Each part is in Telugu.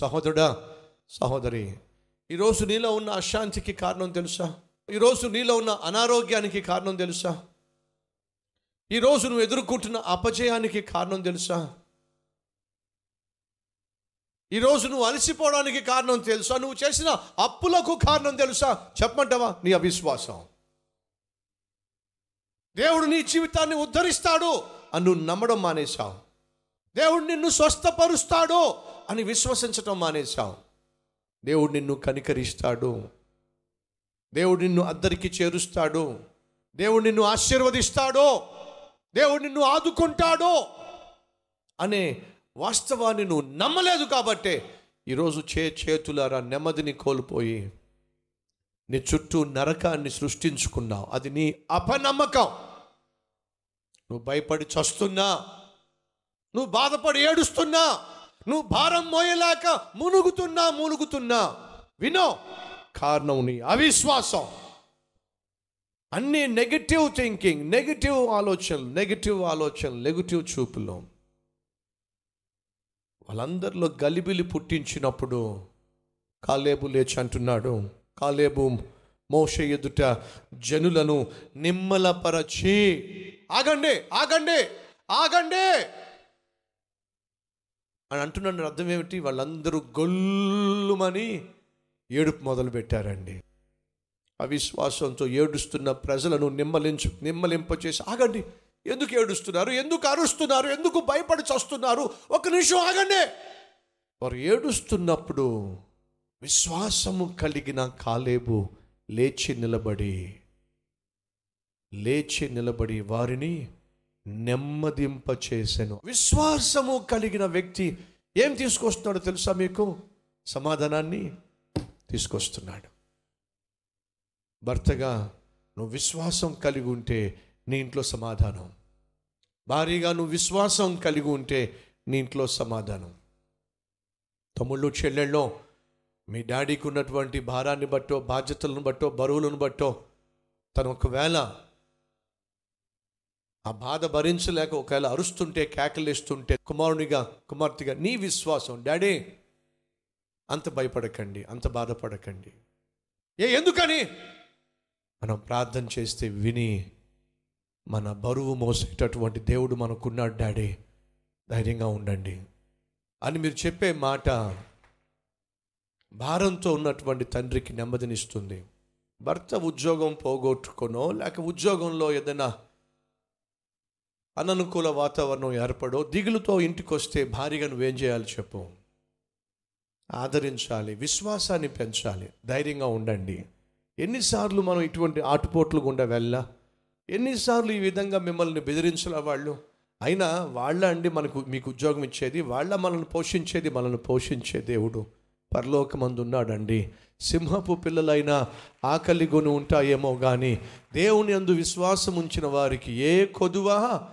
సహోదరుడా సహోదరి ఈరోజు నీలో ఉన్న అశాంతికి కారణం తెలుసా? ఈరోజు నీలో ఉన్న అనారోగ్యానికి కారణం తెలుసా? ఈరోజు నువ్వు ఎదుర్కొంటున్న అపజయానికి కారణం తెలుసా? ఈరోజు నువ్వు అలసిపోవడానికి కారణం తెలుసా? నువ్వు చేసిన అప్పులకు కారణం తెలుసా? చెప్పమంటావా? నీ అవిశ్వాసం. దేవుడు నీ జీవితాన్ని ఉద్ధరిస్తాడు అని నువ్వు నమ్మడం మానేశావు. దేవుడు నిన్ను స్వస్థపరుస్తాడు అని విశ్వసించటం మానేశావు. దేవుడు నిన్ను కనికరిస్తాడు. దేవుడు నిన్ను అద్దరికి చేరుస్తాడు. దేవుడు నిన్ను ఆశీర్వదిస్తాడు. దేవుడు నిన్ను ఆదుకుంటాడు అనే వాస్తవాన్ని నువ్వు నమ్మలేదు కాబట్టే ఈరోజు చే చేతులారా నెమ్మదిని కోల్పోయి నీ చుట్టూ నరకాన్ని సృష్టించుకున్నావు. అది నీ అపనమ్మకం. నువ్వు భయపడి చస్తున్నా నువ్వు బాధపడి ఏడుస్తున్నా నువ్వు భారం మోయలేక మునుగుతున్నా మునుగుతున్నా వినో కారణం నీ అవిశ్వాసం. అన్ని నెగటివ్ థింకింగ్ నెగటివ్ ఆలోచనలు నెగటివ్ ఆలోచనలు నెగటివ్ చూపులు. వాళ్ళందరిలో గలిబిలి పుట్టించినప్పుడు కాలేబు లేచి అంటున్నాడు కాలేబు మోష ఎదుట జనులను నిమ్మలపరచి. ఆగండి ఆగండి ఆగండి. అని అంటున్నాను. అర్థం ఏమిటి? వాళ్ళందరూ గొల్లుమని ఏడుపు మొదలు పెట్టారండి అవిశ్వాసంతో ఏడుస్తున్న ప్రజలను నిమ్మలించు నిమ్మలింపచేసి ఆగండి ఎందుకు ఏడుస్తున్నారు? ఎందుకు అరుస్తున్నారు? ఎందుకు భయపడి చస్తున్నారు? ఒక నిమిషం ఆగండి. వారు ఏడుస్తున్నప్పుడు విశ్వాసము కలిగిన కాలేబు లేచి నిలబడి లేచి నిలబడి వారిని నెమ్మదింప చేసెను విశ్వాసము కలిగిన వ్యక్తి ఏం తీసుకొస్తున్నాడో తెలుసా మీకు? సమాధానాన్ని తీసుకొస్తున్నాడు. భర్తగా నువ్వు విశ్వాసం కలిగి ఉంటే నీ ఇంట్లో సమాధానం. భారీగా నువ్వు విశ్వాసం కలిగి ఉంటే నీ ఇంట్లో సమాధానం. తమ్ముళ్ళు చెల్లెళ్ళో మీ డాడీకి ఉన్నటువంటి భారాన్ని బట్టో బాధ్యతలను బట్టో బరువులను బట్టో తను ఒకవేళ ఆ బాధ భరించలేక ఒకవేళ అరుస్తుంటే కేకలేస్తుంటే కుమారునిగా కుమార్తెగా నీ విశ్వాసం డాడీ అంత భయపడకండి అంత బాధపడకండి. ఏ ఎందుకని? మనం ప్రార్థన చేస్తే విని మన బరువు మోసేటటువంటి దేవుడు మనకున్నాడు డాడీ ధైర్యంగా ఉండండి. అని మీరు చెప్పే మాట భారంతో ఉన్నటువంటి తండ్రికి నెమ్మదినిస్తుంది. భర్త ఉద్యోగం పోగొట్టుకునో లేక ఉద్యోగంలో ఏదైనా అననుకూల వాతావరణం ఏర్పడో దిగులుతో ఇంటికి వస్తే భారీగా నువ్వేం చేయాలి చెప్పు. ఆదరించాలి విశ్వాసాన్ని పెంచాలి ధైర్యంగా ఉండండి. ఎన్నిసార్లు మనం ఇటువంటి ఆటుపోట్లు గుండా వెళ్ళా? ఎన్నిసార్లు ఈ విధంగా మిమ్మల్ని బెదిరించిన వాళ్ళు? అయినా వాళ్ళ అండి మనకు మీకు ఉద్యోగం ఇచ్చేది వాళ్ళ మనల్ని పోషించేది మనల్ని పోషించే దేవుడు పరలోకమందు ఉన్నాడండి సింహపు పిల్లలైనా ఆకలి గొని ఉంటాయేమో కానీ దేవుని అందు విశ్వాసం ఉంచిన వారికి ఏ కొదువా?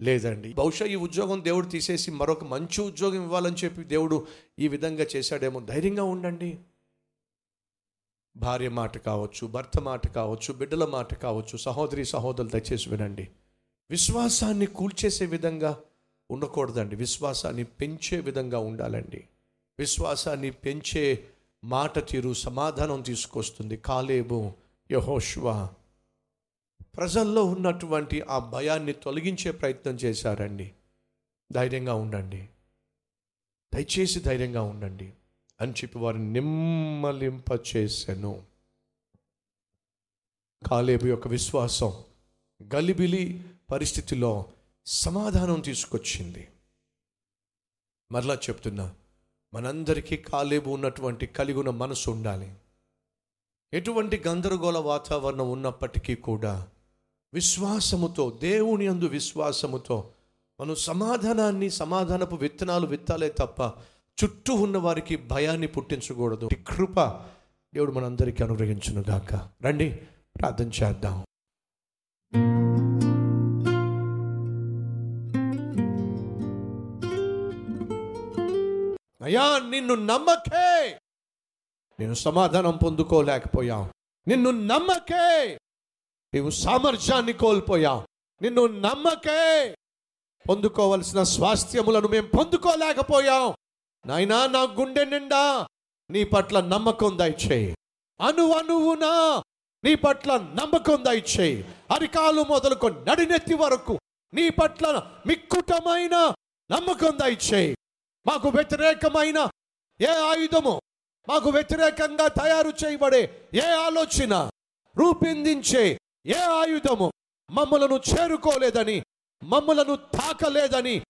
లేదండి. బహుశా ఈ ఉద్యోగం దేవుడు తీసేసి మరొక మంచి ఉద్యోగం ఇవ్వాలని చెప్పి దేవుడు ఈ విధంగా చేశాడేమో. ధైర్యంగా ఉండండి. భార్య మాట కావచ్చు భర్త మాట కావచ్చు బిడ్డల మాట కావచ్చు సహోదరి సహోదరులు దయచేసి వినండి. విశ్వాసాన్ని కూల్చేసే విధంగా ఉండకూడదండి. విశ్వాసాన్ని పెంచే విధంగా ఉండాలండి. విశ్వాసాన్ని పెంచే మాట తీరు సమాధానం తీసుకొస్తుంది. కాలేబు యహోష్వా ప్రజల్లో ఉన్నటువంటి ఆ భయాన్ని తొలగించే ప్రయత్నం చేశారండి. ధైర్యంగా ఉండండి. దయచేసి ధైర్యంగా ఉండండి అని చెప్పి వారిని నిమ్మలింప చేశాను. కాలేబు యొక్క విశ్వాసం గలిబిలి పరిస్థితిలో సమాధానం తీసుకొచ్చింది. మరలా చెప్తున్నా మనందరికీ కాలేబు ఉన్నటువంటి కలిగి ఉన్న మనసు ఉండాలి. ఎటువంటి గందరగోళ వాతావరణం ఉన్నప్పటికీ కూడా విశ్వాసముతో దేవుని అందు విశ్వాసముతో మనం సమాధానాన్ని సమాధానపు విత్తనాలు విత్తాలే తప్ప చుట్టూ ఉన్న వారికి భయాన్ని పుట్టించకూడదు. కృప దేవుడు మనందరికీ అనుగ్రహించును గాక. రండి ప్రార్థన చేద్దాం. అయ్యా నిన్ను నమ్మకే. నేను సమాధానం పొందుకోలేకపోయాం. నిన్ను నమ్మకే. నీవు సామర్థ్యాన్ని కోల్పోయావు నిన్ను నమ్మకే. పొందుకోవలసిన స్వాస్థ్యములను మేము పొందుకోలేకపోయాం. నాయనా నా గుండె నిండా నీ పట్ల నమ్మకం దయచేయి. అను అనువునా నీ పట్ల నమ్మకం దయచేయి. అరికాలు మొదలుకొని నడినెత్తి వరకు నీ పట్ల మిక్కుటమైన నమ్మకం దయచేయి. మాకు వ్యతిరేకమైన ఏ ఆయుధము మాకు వ్యతిరేకంగా తయారు చేయబడే ఏ ఆలోచన రూపొందించే ఏ ఆయుధము మమ్మలను చేరుకోలేదని మమ్మలను తాకలేదని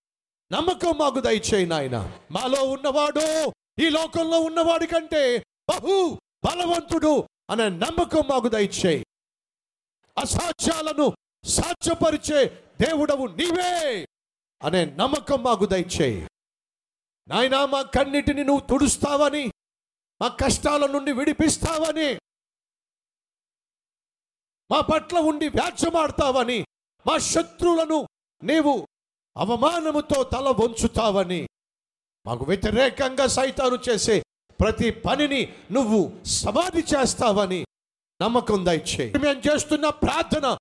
నమ్మకం మాకు దయచేయి నాయన. మాలో ఉన్నవాడు ఈ లోకంలో ఉన్నవాడి కంటే బహు బలవంతుడు అనే నమ్మకం మాకు దయచేయి. అసాధ్యాలను సాధ్యపరిచే దేవుడవు నీవే అనే నమ్మకం మాకు దయచేయి. నాయనా మా కన్నిటిని నువ్వు తుడుస్తావని మా కష్టాల నుండి విడిపిస్తావని మా పట్ల ఉండి వ్యాజ్యమాడతావని మా శత్రువులను నీవు అవమానముతో తల వంచుతావని మాకు వ్యతిరేకంగా సైతాను చేసే ప్రతి పనిని నువ్వు సమాధి చేస్తావని నమ్మకం దయచే మేము చేస్తున్న ప్రార్థన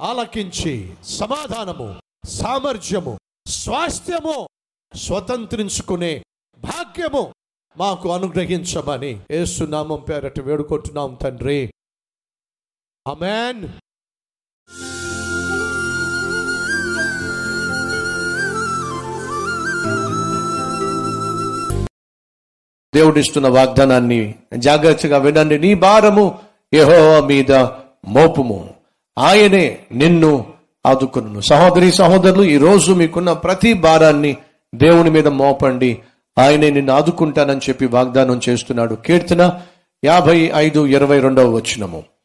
ఆలకించి సమాధానము సామర్థ్యము స్వాస్థ్యము స్వతంత్రించుకునే భాగ్యము మాకు అనుగ్రహించమని ఏసునామం పేరట వేడుకుంటున్నాం తండ్రి. అమెన్ దేవుడిస్తున్న వాగ్దానాన్ని జాగ్రత్తగా వినండి. నీ భారము యహో మీద మోపుము. ఆయనే నిన్ను ఆదుకును సహోదరి సహోదరులు ఈ రోజు మీకున్న ప్రతి భారాన్ని దేవుని మీద మోపండి. ఆయనే నిన్ను ఆదుకుంటానని చెప్పి వాగ్దానం చేస్తున్నాడు. కీర్తన యాభై ఐదు ఇరవై రెండవ వచనము.